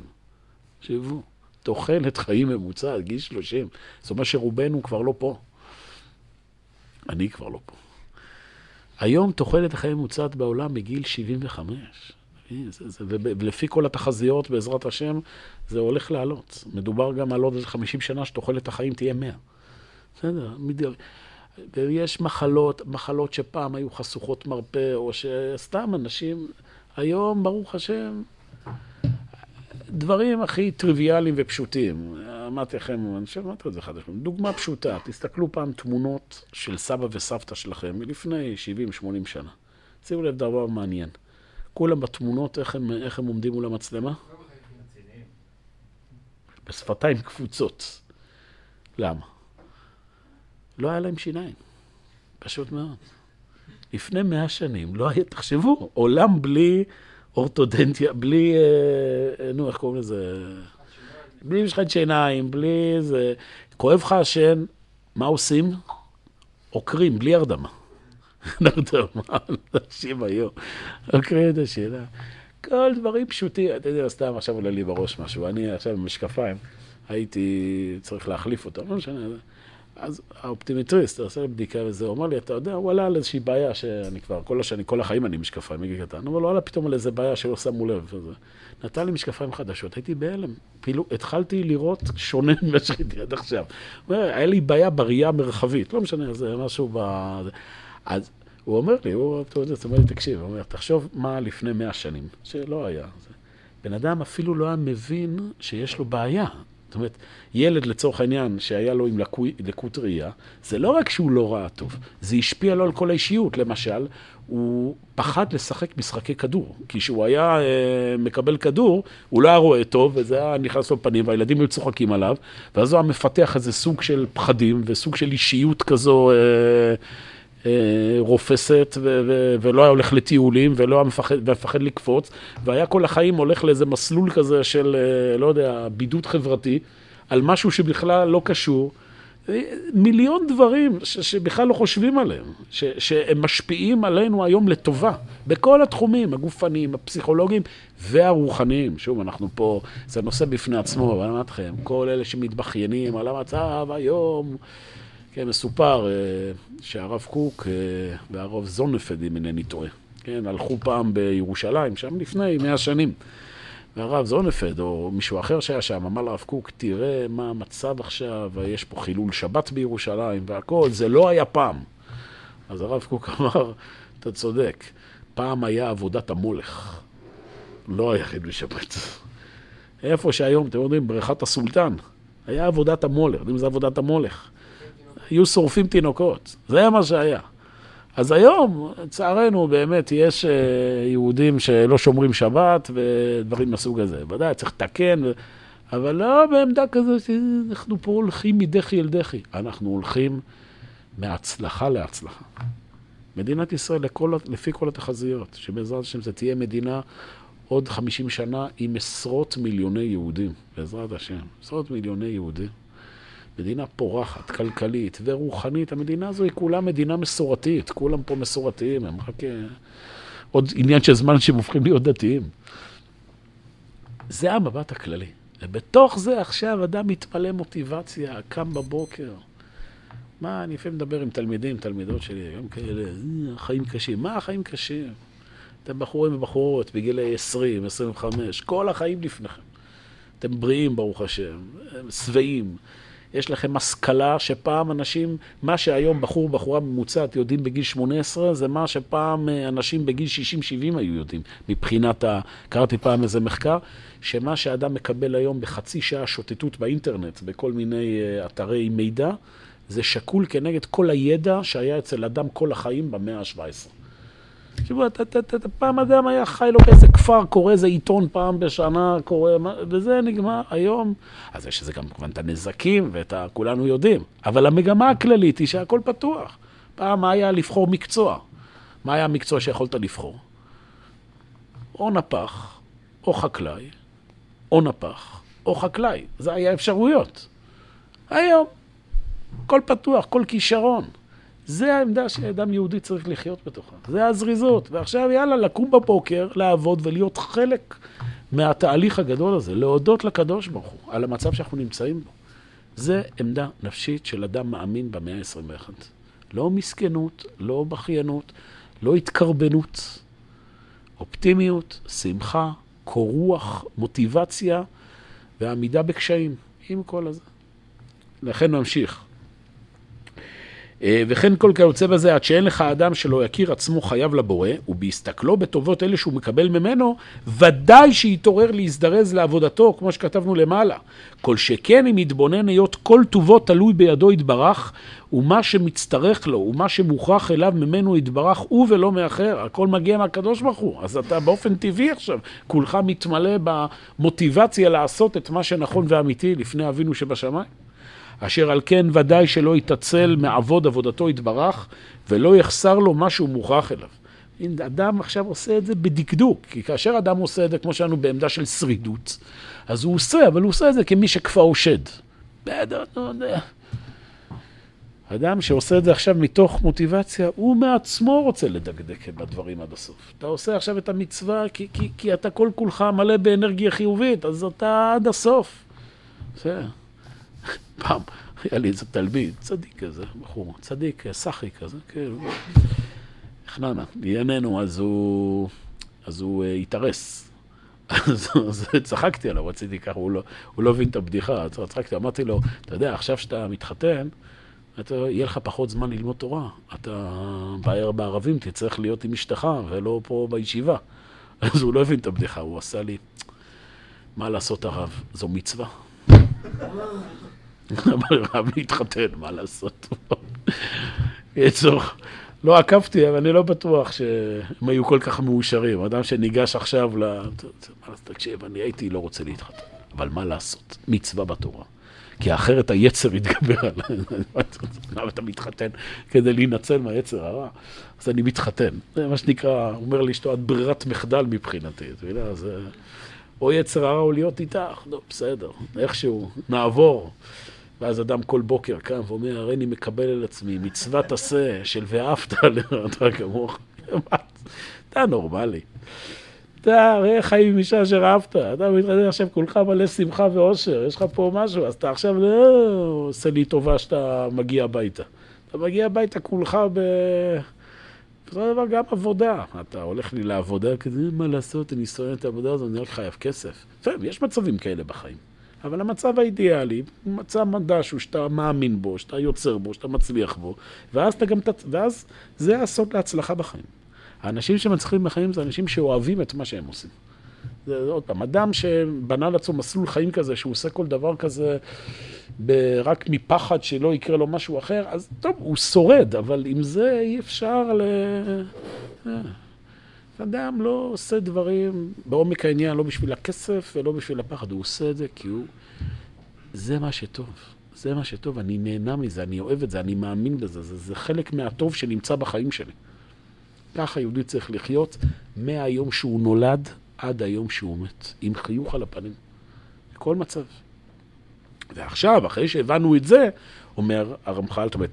תחשבו, תוחלת חיים ממוצעת, גיל 30. זאת אומרת שרובנו כבר לא פה. אני כבר לא פה. היום תוחלת החיים הממוצעת בעולם מגיל 75. ולפי כל התחזיות, בעזרת השם, זה הולך לעלות. מדובר גם על עוד איזה 50 שנה שתוחלת החיים תהיה 100. בסדר, ויש מחלות, מחלות שפעם היו חשוכות מרפא, או שסתם אנשים, היום, ברוך השם, דברים הכי טריוויאליים ופשוטים. אמרתי לכם, אני חושב, אמרתי את זה לכם. דוגמה פשוטה, תסתכלו פעם תמונות של סבא וסבתא שלכם מלפני 70-80 שנה. שימו לב דבר מעניין. כולם בתמונות, איך הם, איך הם עומדים מול המצלמה? בשפתיים קפוצות. למה? לא היה להם שיניים. פשוט מאוד. לפני מאה שנים לא היה, תחשבו, עולם בלי אורתודנטיה, בלי, אה, נו, איך קוראים לזה? בלי משחק שיניים, בלי זה. כואב לך השן, מה עושים? עוקרים, בלי הרדמה. לא יודע מה אנשים היום עוקרים את השאלה. כל דברים פשוטים, אתה יודע, סתם עכשיו עולה לי בראש משהו. אני עכשיו עם משקפיים, הייתי צריך להחליף אותם, לא משנה. אז האופטימטריסט עושה לי בדיקה וזה, הוא אמר לי, אתה יודע, הוא עלה על איזושהי בעיה שאני כבר, כל השני, כל החיים אני משקפיים, מגיע קטן, אבל הוא עלה פתאום על איזה בעיה שלא שמו לב. וזה. נתן לי משקפיים חדשות, הייתי בהלם. כאילו, התחלתי לראות שונה ממה שהייתי עד עכשיו. היה לי בעיה בראייה המרחבית, לא משנה, זה משהו ב... אז הוא אומר לי, הוא, אומר לי, תקשיב, הוא אומר, תחשוב מה לפני מאה שנים, שלא היה. בן אדם אפילו לא היה מבין שיש לו בעיה. זאת אומרת, ילד לצורך העניין שהיה לו עם לקוי, לקות ראייה, זה לא רק שהוא לא ראה טוב, זה השפיע לו על כל האישיות. למשל, הוא פחד לשחק משחקי כדור, כי כשהוא היה אה, מקבל כדור, הוא לא היה רואה טוב, וזה היה נכנס לו בפנים, והילדים היו צוחקים עליו, ואז הוא היה מפתח איזה סוג של פחדים וסוג של אישיות כזו... אה, רופסת, ו- ו- ולא היה הולך לטיולים, ולא היה מפחד, מפחד לקפוץ, והיה כל החיים הולך לאיזה מסלול כזה של, אה, לא יודע, בידוד חברתי, על משהו שבכלל לא קשור. אה, מיליון דברים ש- שבכלל לא חושבים עליהם, ש- שהם משפיעים עלינו היום לטובה, בכל התחומים, הגופניים, הפסיכולוגיים והרוחניים. שוב, אנחנו פה, זה נושא בפני עצמו, אבל אני אומר לכם, כל אלה שמתבכיינים על המצב היום, כן, מסופר אה, שהרב קוק אה, והרב זונפד, אם אינני טועה, כן, הלכו פעם בירושלים, שם לפני מאה שנים. והרב זונפד, או מישהו אחר שהיה שם, אמר לרב קוק, תראה מה המצב עכשיו, יש פה חילול שבת בירושלים והכל, זה לא היה פעם. אז הרב קוק אמר, אתה צודק, פעם היה עבודת המולך, לא היה חילול שבת. איפה שהיום, אתם יודעים, בריכת הסולטן, היה עבודת המולך, יודעים זה עבודת המולך? היו שורפים תינוקות, זה מה שהיה. אז היום, לצערנו, באמת יש אה, יהודים שלא שומרים שבת ודברים מהסוג הזה. ודאי, צריך לתקן, אבל לא בעמדה כזו שאנחנו פה הולכים מדחי אל דחי. אנחנו הולכים מהצלחה להצלחה. מדינת ישראל, לכל, לפי כל התחזיות, שבעזרת השם זה תהיה מדינה עוד 50 שנה עם עשרות מיליוני יהודים, בעזרת השם, עשרות מיליוני יהודים. מדינה פורחת, כלכלית ורוחנית. המדינה הזו היא כולה מדינה מסורתית, כולם פה מסורתיים, הם רק אה, עוד עניין של זמן שהם הופכים להיות דתיים. זה המבט הכללי. ובתוך זה עכשיו אדם מתמלא מוטיבציה, קם בבוקר. מה, אני לפעמים מדבר עם תלמידים, תלמידות שלי, גם כאלה, אה, החיים קשים. מה החיים קשים? אתם בחורים ובחורות בגילי 20, 25, כל החיים לפניכם. אתם בריאים, ברוך השם, שבעים. יש לכם השכלה שפעם אנשים, מה שהיום בחור, בחורה ממוצעת יודעים בגיל 18, זה מה שפעם אה, אנשים בגיל 60-70 היו יודעים. מבחינת ה... קראתי פעם איזה מחקר, שמה שאדם מקבל היום בחצי שעה שוטטות באינטרנט, בכל מיני אה, אתרי מידע, זה שקול כנגד כל הידע שהיה אצל אדם כל החיים במאה ה-17. תשמעו, פעם אדם היה חי לו באיזה כפר, קורא איזה עיתון פעם בשנה, קורא, וזה נגמר. היום, אז יש לזה גם כמובן את הנזקים, ואת ה... כולנו יודעים. אבל המגמה הכללית היא שהכל פתוח. פעם היה לבחור מקצוע? מה היה המקצוע שיכולת לבחור? או נפח, או חקלאי, או נפח, או חקלאי. זה היה אפשרויות. היום, הכל פתוח, כל כישרון. זה העמדה שאדם יהודי צריך לחיות בתוכה. זה הזריזות. ועכשיו יאללה, לקום בבוקר, לעבוד ולהיות חלק מהתהליך הגדול הזה, להודות לקדוש ברוך הוא על המצב שאנחנו נמצאים בו. זה עמדה נפשית של אדם מאמין במאה ה-21. לא מסכנות, לא בכיינות, לא התקרבנות. אופטימיות, שמחה, קור רוח, מוטיבציה ועמידה בקשיים, עם כל הזה. לכן נמשיך. אה, וכן כל כיוצא בזה, עד שאין לך אדם שלא יכיר עצמו חייב לבורא, ובהסתכלו בטובות אלה שהוא מקבל ממנו, ודאי שיתעורר להזדרז לעבודתו, כמו שכתבנו למעלה. כל שכן אם יתבונן היות כל טובו תלוי בידו יתברך, ומה שמצטרך לו, ומה שמוכרח אליו ממנו יתברך, הוא ולא מאחר. הכל מגיע מהקדוש ברוך הוא. אז אתה באופן טבעי עכשיו, כולך מתמלא במוטיבציה לעשות את מה שנכון ואמיתי לפני אבינו שבשמיים. אשר על כן ודאי שלא יתעצל מעבוד עבודתו יתברך, ולא יחסר לו מה שהוא מוכרח אליו. אדם עכשיו עושה את זה בדקדוק, כי כאשר אדם עושה את זה, כמו שלנו בעמדה של שרידות, אז הוא עושה, אבל הוא עושה את זה כמי שכפאו שד. בסדר, לא יודע. אדם שעושה את זה עכשיו מתוך מוטיבציה, הוא מעצמו רוצה לדקדק בדברים עד הסוף. אתה עושה עכשיו את המצווה כי, כי, כי אתה כל כולך מלא באנרגיה חיובית, אז אתה עד הסוף. בסדר. פעם היה לי איזה תלמיד, צדיק כזה, בחור, צדיק, סחי כזה, כן, חננה, לענייננו, אז הוא, אז הוא uh, התארס. אז, אז צחקתי עליו, רציתי ככה, הוא לא, הוא לא הבין את הבדיחה, אז צחקתי, אמרתי לו, אתה יודע, עכשיו שאתה מתחתן, אתה, יהיה לך פחות זמן ללמוד תורה. אתה בערב בערבים תצטרך להיות עם אשתך, ולא פה בישיבה. אז הוא לא הבין את הבדיחה, הוא עשה לי, מה לעשות הרב, זו מצווה. אבל רב להתחתן, מה לעשות? יצור, לא עקבתי, אבל אני לא בטוח שהם היו כל כך מאושרים. אדם שניגש עכשיו ל... תקשיב, אני הייתי לא רוצה להתחתן, אבל מה לעשות? מצווה בתורה. כי אחרת היצר יתגבר עליי. למה אתה מתחתן? כדי להינצל מהיצר הרע. אז אני מתחתן. זה מה שנקרא, אומר לאשתו, את ברירת מחדל מבחינתי. אתה יודע, זה... או יצר הרע או להיות איתך. לא, בסדר, איכשהו, נעבור. ואז אדם כל בוקר קם ואומר, הרי אני מקבל על עצמי מצוות עשה של ואהבת לרעתך כמוך. אתה נורמלי. אתה הרי חיים עם אישה אשר אהבת, אתה מתחדש עכשיו כולך מלא שמחה ואושר, יש לך פה משהו, אז אתה עכשיו לא עושה לי טובה שאתה מגיע הביתה. אתה מגיע הביתה כולך ב... בסופו דבר גם עבודה. אתה הולך לי לעבודה כזה, מה לעשות, אני שונא את העבודה הזאת, אני רק חייב כסף. יש מצבים כאלה בחיים. אבל המצב האידיאלי, מצב מדש הוא שאתה מאמין בו, שאתה יוצר בו, שאתה מצליח בו, ואז, אתה גם, ואז זה הסוד להצלחה בחיים. האנשים שמצליחים בחיים זה אנשים שאוהבים את מה שהם עושים. זה עוד פעם, אדם שבנה לעצמו מסלול חיים כזה, שהוא עושה כל דבר כזה רק מפחד שלא יקרה לו משהו אחר, אז טוב, הוא שורד, אבל עם זה אי אפשר ל... אדם לא עושה דברים בעומק העניין, לא בשביל הכסף ולא בשביל הפחד, הוא עושה את זה כי הוא... זה מה שטוב. זה מה שטוב, אני נהנה מזה, אני אוהב את זה, אני מאמין בזה, זה, זה חלק מהטוב שנמצא בחיים שלי. ככה יהודי צריך לחיות מהיום שהוא נולד עד היום שהוא מת, עם חיוך על הפנים, בכל מצב. ועכשיו, אחרי שהבנו את זה, אומר הרמח"ל, זאת אומרת,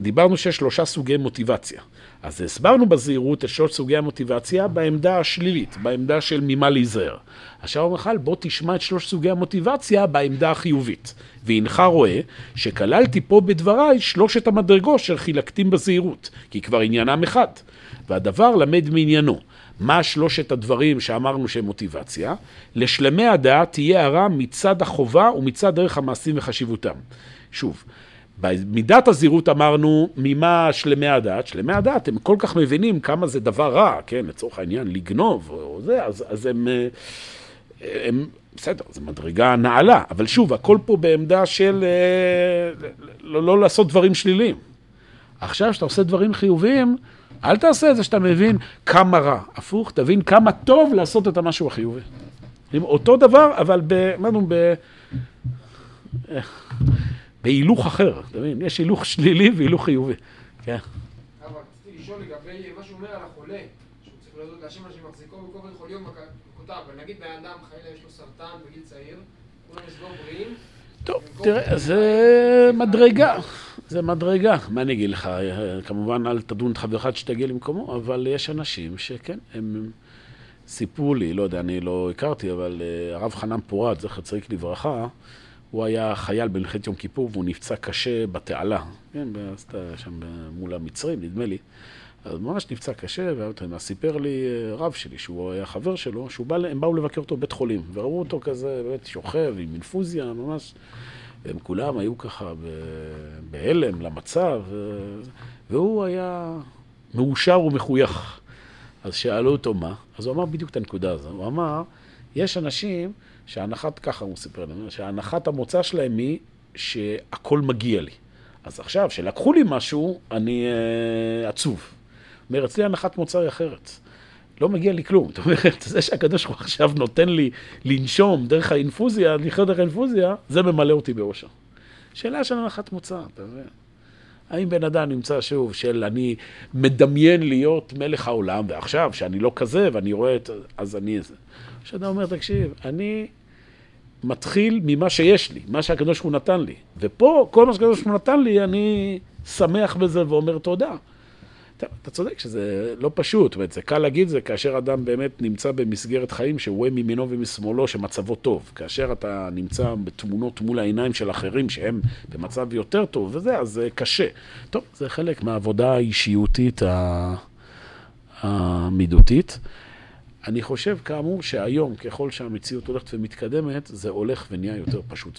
דיברנו שיש שלושה סוגי מוטיבציה. אז הסברנו בזהירות את שלוש סוגי המוטיבציה בעמדה השלילית, בעמדה של ממה להיזהר. עכשיו הרמח"ל, בוא תשמע את שלוש סוגי המוטיבציה בעמדה החיובית. והנך רואה שכללתי פה בדבריי שלושת המדרגות של חילקתים בזהירות, כי כבר עניינם אחד. והדבר למד מעניינו. מה שלושת הדברים שאמרנו שהם מוטיבציה? לשלמי הדעת תהיה הרע מצד החובה ומצד דרך המעשים וחשיבותם. שוב, במידת הזהירות אמרנו, ממה שלמי הדעת? שלמי הדעת, הם כל כך מבינים כמה זה דבר רע, כן, לצורך העניין, לגנוב או זה, אז, אז הם, אה, הם, בסדר, זו מדרגה נעלה, אבל שוב, הכל פה בעמדה של אה, לא, לא לעשות דברים שליליים. עכשיו, כשאתה עושה דברים חיוביים, אל תעשה את זה שאתה מבין כמה רע. הפוך, תבין כמה טוב לעשות את המשהו החיובי. אותו דבר, אבל אמרנו, ב... בהילוך אחר, אתה מבין? יש הילוך שלילי והילוך חיובי. כן. אבל רציתי לשאול לגבי מה שהוא אומר על החולה, שהוא צריך להודות להשם על שמחזיקו וכל יכול להיות מכותיו, אבל נגיד בן אדם חלילה יש לו סרטן בגיל צעיר, כולם יסגור בריאים. טוב, תראה, זה מדרגה, זה מדרגה. מה אני אגיד לך? כמובן, אל תדון את חברך עד שתגיע למקומו, אבל יש אנשים שכן, הם סיפרו לי, לא יודע, אני לא הכרתי, אבל אה, הרב חנן פורת, זכר צדיק לברכה, הוא היה חייל במלחמת יום כיפור והוא נפצע קשה בתעלה, כן, שם מול המצרים, נדמה לי. אז ממש נפצע קשה, ואז סיפר לי אה, רב שלי, שהוא היה חבר שלו, שהם בא, באו לבקר אותו בבית חולים, וראו אותו כזה, באמת שוכב עם אינפוזיה, ממש, הם כולם היו ככה בהלם למצב, והוא היה מאושר ומחוייך. אז שאלו אותו מה, אז הוא אמר בדיוק את הנקודה הזו, הוא אמר, יש אנשים שהנחת, ככה הוא סיפר לנו, שהנחת המוצא שלהם היא שהכל מגיע לי. אז עכשיו, שלקחו לי משהו, אני uh, עצוב. אומר, אצלי הנחת מוצא היא אחרת. לא מגיע לי כלום. זאת אומרת, זה שהקדוש ברוך הוא עכשיו נותן לי לנשום דרך האינפוזיה, לחיות דרך האינפוזיה, זה ממלא אותי באושר. שאלה של הנחת מוצא, אתה מבין? האם בן אדם נמצא שוב של אני מדמיין להיות מלך העולם, ועכשיו, שאני לא כזה, ואני רואה את... אז אני... שאדם אומר, תקשיב, אני מתחיל ממה שיש לי, מה שהקדוש ברוך הוא נתן לי. ופה, כל מה שהקדוש ברוך הוא נתן לי, אני שמח בזה ואומר תודה. אתה, אתה צודק שזה לא פשוט, זאת אומרת, זה קל להגיד זה כאשר אדם באמת נמצא במסגרת חיים שהוא רואה מימינו ומשמאלו שמצבו טוב. כאשר אתה נמצא בתמונות מול העיניים של אחרים שהם במצב יותר טוב וזה, אז זה קשה. טוב, זה חלק מהעבודה האישיותית המידותית. אני חושב, כאמור, שהיום, ככל שהמציאות הולכת ומתקדמת, זה הולך ונהיה יותר פשוט.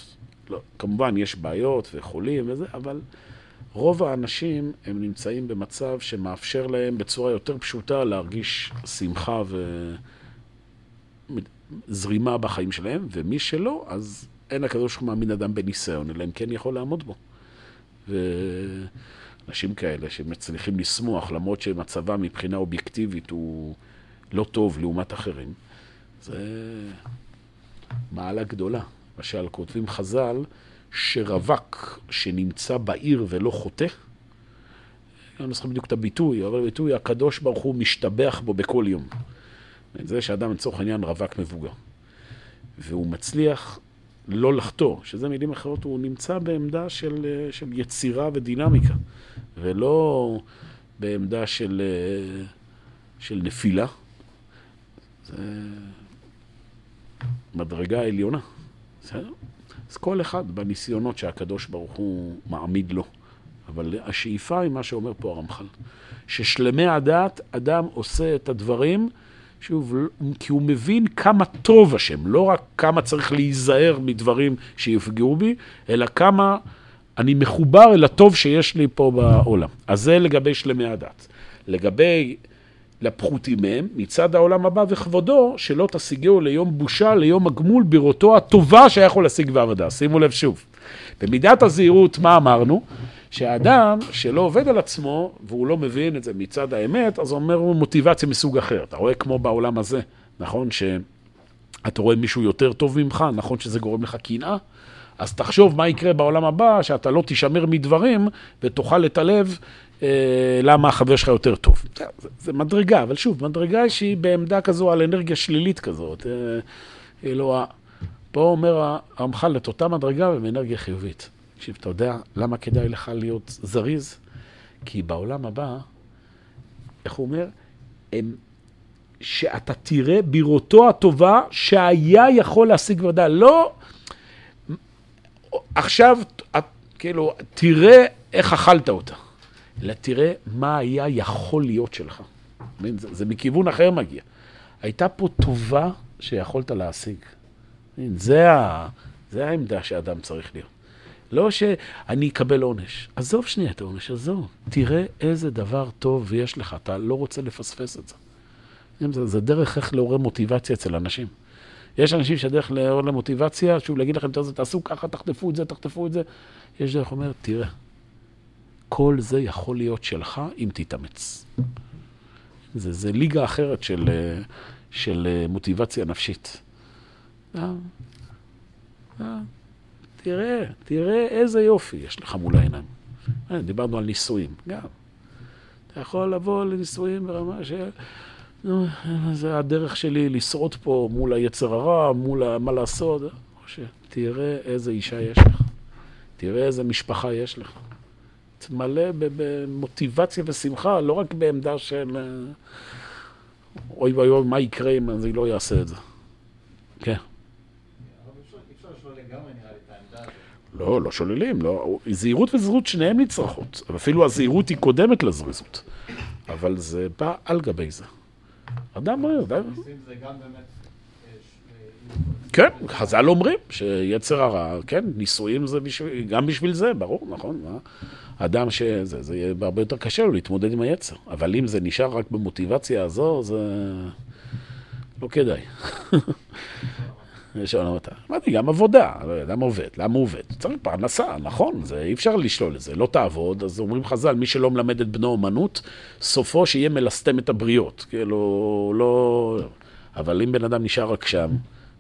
לא, כמובן, יש בעיות וחולים וזה, אבל רוב האנשים הם נמצאים במצב שמאפשר להם בצורה יותר פשוטה להרגיש שמחה וזרימה בחיים שלהם, ומי שלא, אז אין הקדוש ברוך הוא מאמין אדם בניסיון, אלא אם כן יכול לעמוד בו. ואנשים כאלה שמצליחים לשמוח, למרות שמצבם מבחינה אובייקטיבית הוא לא טוב לעומת אחרים, זה מעלה גדולה. למשל, כותבים חז"ל, שרווק שנמצא בעיר ולא חוטא, אני לא זוכר בדיוק את הביטוי, אבל הביטוי, הקדוש ברוך הוא משתבח בו בכל יום. זה שאדם לצורך העניין רווק מבוגר. והוא מצליח לא לחטוא, שזה מילים אחרות, הוא נמצא בעמדה של, של יצירה ודינמיקה, ולא בעמדה של, של נפילה. זה מדרגה עליונה, בסדר? אז כל אחד בניסיונות שהקדוש ברוך הוא מעמיד לו. אבל השאיפה היא מה שאומר פה הרמח"ל, ששלמי הדעת, אדם עושה את הדברים, שוב, כי הוא מבין כמה טוב השם, לא רק כמה צריך להיזהר מדברים שיפגעו בי, אלא כמה אני מחובר אל הטוב שיש לי פה בעולם. אז זה לגבי שלמי הדעת. לגבי לפחותים מהם, מצד העולם הבא וכבודו, שלא תשיגהו ליום בושה, ליום הגמול, בראותו הטובה שהיה יכול להשיג בעבודה. שימו לב שוב. במידת הזהירות, מה אמרנו? שהאדם שלא עובד על עצמו, והוא לא מבין את זה מצד האמת, אז הוא אומר מוטיבציה מסוג אחר. אתה רואה כמו בעולם הזה, נכון שאתה רואה מישהו יותר טוב ממך, נכון שזה גורם לך קנאה? אז תחשוב מה יקרה בעולם הבא, שאתה לא תישמר מדברים ותוכל לטלב אה, למה החבר שלך יותר טוב. זה, מדרגה, אבל שוב, מדרגה שהיא בעמדה כזו על אנרגיה שלילית כזאת. אה, אלוה. פה אומר הרמח"ל את אותה מדרגה ובאנרגיה חיובית. תקשיב, אתה יודע למה כדאי לך להיות זריז? כי בעולם הבא, איך הוא אומר? הם, שאתה תראה בראותו הטובה שהיה יכול להשיג ודאי. לא, עכשיו, כאילו, תראה איך אכלת אותה, אלא תראה מה היה יכול להיות שלך. זה, זה מכיוון אחר מגיע. הייתה פה טובה שיכולת להשיג. זה, ה, זה העמדה שאדם צריך להיות. לא שאני אקבל עונש. עזוב שנייה את העונש, עזוב. תראה איזה דבר טוב יש לך, אתה לא רוצה לפספס את זה. זה, זה דרך איך לעורר מוטיבציה אצל אנשים. יש אנשים שהדרך לעורר למוטיבציה, שוב, להגיד לכם, תעשו ככה, תחטפו את זה, תחטפו את זה. יש דרך אומר, תראה, כל זה יכול להיות שלך אם תתאמץ. זה, זה ליגה אחרת של, של מוטיבציה נפשית. אה, אה, תראה, תראה איזה יופי יש לך מול העיניים. אה, דיברנו על נישואים, גם. אתה יכול לבוא לנישואים ברמה של... נו, זה הדרך שלי לשרוד פה מול היצר הרע, מול מה לעשות. תראה איזה אישה יש לך. תראה איזה משפחה יש לך. תמלא במוטיבציה ושמחה, לא רק בעמדה של אוי ואוי, מה יקרה אם אני לא אעשה את זה. כן. לא, לא שוללים, לא. זהירות וזריזות שניהם נצרכות, אפילו הזהירות היא קודמת לזריזות, אבל זה בא על גבי זה. אדם אומר, אדם... כן, חז"ל אומרים שיצר הרע, כן, נישואים זה בשביל, גם בשביל זה, ברור, נכון? מה? אדם שזה, זה יהיה הרבה יותר קשה לו להתמודד עם היצר. אבל אם זה נשאר רק במוטיבציה הזו, זה לא כדאי. יש עולם אותה. אמרתי, גם עבודה, אדם עובד, למה הוא עובד? צריך פרנסה, נכון, זה, אי אפשר לשלול את זה. לא תעבוד, אז אומרים חז"ל, מי שלא מלמד את בנו אומנות, סופו שיהיה מלסתם את הבריות. כאילו, לא... אבל אם בן אדם נשאר רק שם,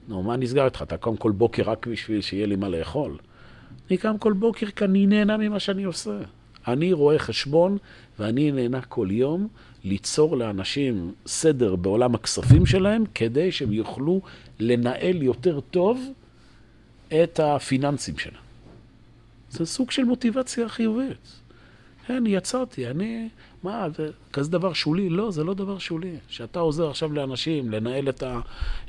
נו, מה נסגר איתך? אתה קם כל בוקר רק בשביל שיהיה לי מה לאכול. אני קם כל בוקר כי אני נהנה ממה שאני עושה. אני רואה חשבון ואני נהנה כל יום ליצור לאנשים סדר בעולם הכספים שלהם, כדי שהם יוכלו לנהל יותר טוב את הפיננסים שלהם. זה סוג של מוטיבציה חיובית. אני יצרתי, אני, מה, זה כזה דבר שולי? לא, זה לא דבר שולי. שאתה עוזר עכשיו לאנשים לנהל את, ה,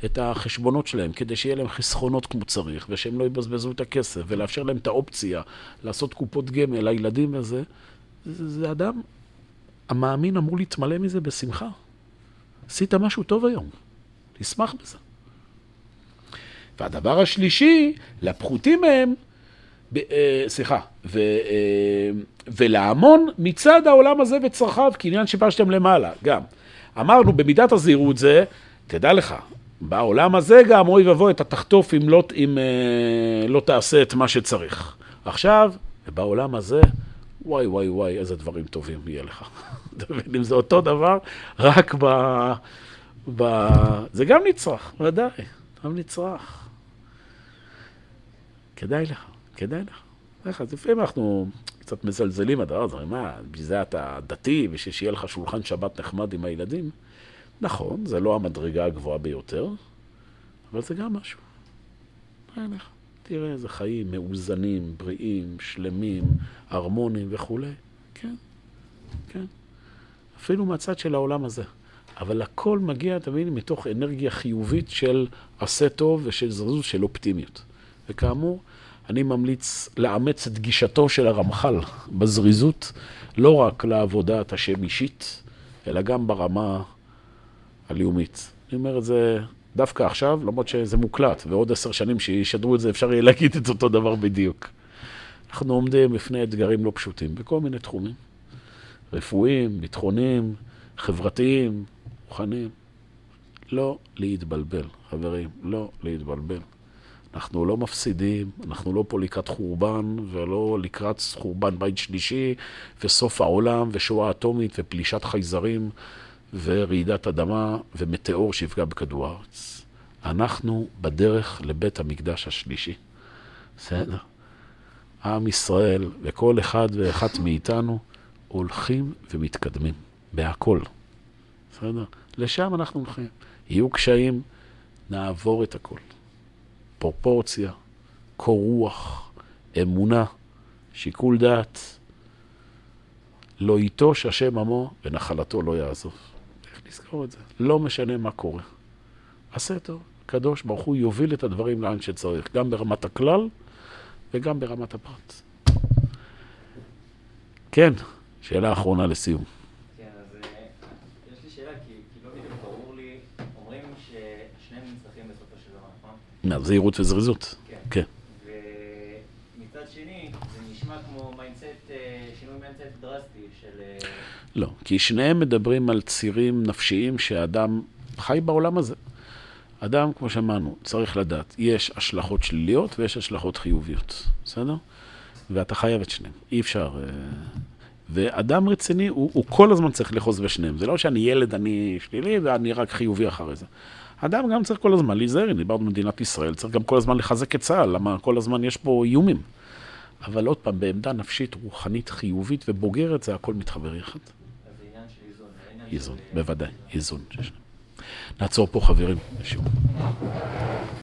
את החשבונות שלהם, כדי שיהיה להם חסכונות כמו צריך, ושהם לא יבזבזו את הכסף, ולאפשר להם את האופציה לעשות קופות גמל לילדים וזה, זה, זה אדם המאמין אמור להתמלא מזה בשמחה. עשית משהו טוב היום, תשמח בזה. והדבר השלישי, לפחותים מהם, סליחה, ו, אה, ולהמון מצד העולם הזה וצרכיו, כעניין שבשתם למעלה, גם. אמרנו, במידת הזהירות זה, תדע לך, בעולם הזה גם, אוי ואבוי, אתה תחטוף אם לא, אם, אה, לא תעשה את מה שצריך. עכשיו, בעולם הזה, וואי וואי וואי, איזה דברים טובים יהיה לך. אתה מבין, אם זה אותו דבר, רק ב... ב... זה גם נצרך, ודאי, גם נצרך. כדאי לך, כדאי לך. איך, אז לפעמים אנחנו קצת מזלזלים בדבר הזה, מה, בשביל זה אתה דתי, בשביל שיהיה לך שולחן שבת נחמד עם הילדים. נכון, זה לא המדרגה הגבוהה ביותר, אבל זה גם משהו. לך. תראה איזה חיים מאוזנים, בריאים, שלמים, הרמוניים וכולי. כן, כן. אפילו מהצד של העולם הזה. אבל הכל מגיע, אתה מבין, מתוך אנרגיה חיובית של עשה טוב ושל זרזות של אופטימיות. וכאמור, אני ממליץ לאמץ את גישתו של הרמח"ל בזריזות, לא רק לעבודת השם אישית, אלא גם ברמה הלאומית. אני אומר את זה דווקא עכשיו, למרות שזה מוקלט, ועוד עשר שנים שישדרו את זה, אפשר יהיה להגיד את אותו דבר בדיוק. אנחנו עומדים בפני אתגרים לא פשוטים בכל מיני תחומים. רפואיים, ביטחוניים, חברתיים, רוחניים. לא להתבלבל, חברים, לא להתבלבל. אנחנו לא מפסידים, אנחנו לא פה לקראת חורבן, ולא לקראת חורבן בית שלישי, וסוף העולם, ושואה אטומית, ופלישת חייזרים, ורעידת אדמה, ומטאור שיפגע בכדור הארץ. אנחנו בדרך לבית המקדש השלישי. בסדר? עם ישראל וכל אחד ואחת מאיתנו הולכים ומתקדמים בהכל. בסדר? לשם אנחנו הולכים. יהיו קשיים, נעבור את הכל. פרופורציה, קור רוח, אמונה, שיקול דעת. לא ייטוש השם עמו ונחלתו לא יעזוב. איך לזכור את זה? לא משנה מה קורה. עשה טוב. הקדוש ברוך הוא יוביל את הדברים לאן שצריך, גם ברמת הכלל וגם ברמת הפרט. כן, שאלה אחרונה לסיום. כן, אז אה, יש לי שאלה, כי כי לא בדיוק ברור לי, אומרים ששניהם נצרכים בסופו של דבר, נכון? מה, זהירות וזריזות. כן. כן. ומצד שני, זה נשמע כמו mindset, אה, שינוי mindset דרסטי של... אה, לא, כי שניהם מדברים על צירים נפשיים שהאדם חי בעולם הזה. אדם, כמו שאמרנו, צריך לדעת, יש השלכות שליליות ויש השלכות חיוביות, בסדר? ואתה חייב את שניהם, אי אפשר... אה, ואדם רציני, הוא, הוא כל הזמן צריך לאחוז בשניהם. זה לא שאני ילד, אני שלילי, ואני רק חיובי אחרי זה. אדם גם צריך כל הזמן להיזהר, אם דיברנו במדינת ישראל, צריך גם כל הזמן לחזק את צה"ל, למה כל הזמן יש פה איומים. אבל עוד פעם, בעמדה נפשית, רוחנית, חיובית ובוגרת, זה הכל מתחבר יחד. אז זה עניין של איזון. איזון, בוודאי, איזון. נעצור פה חברים.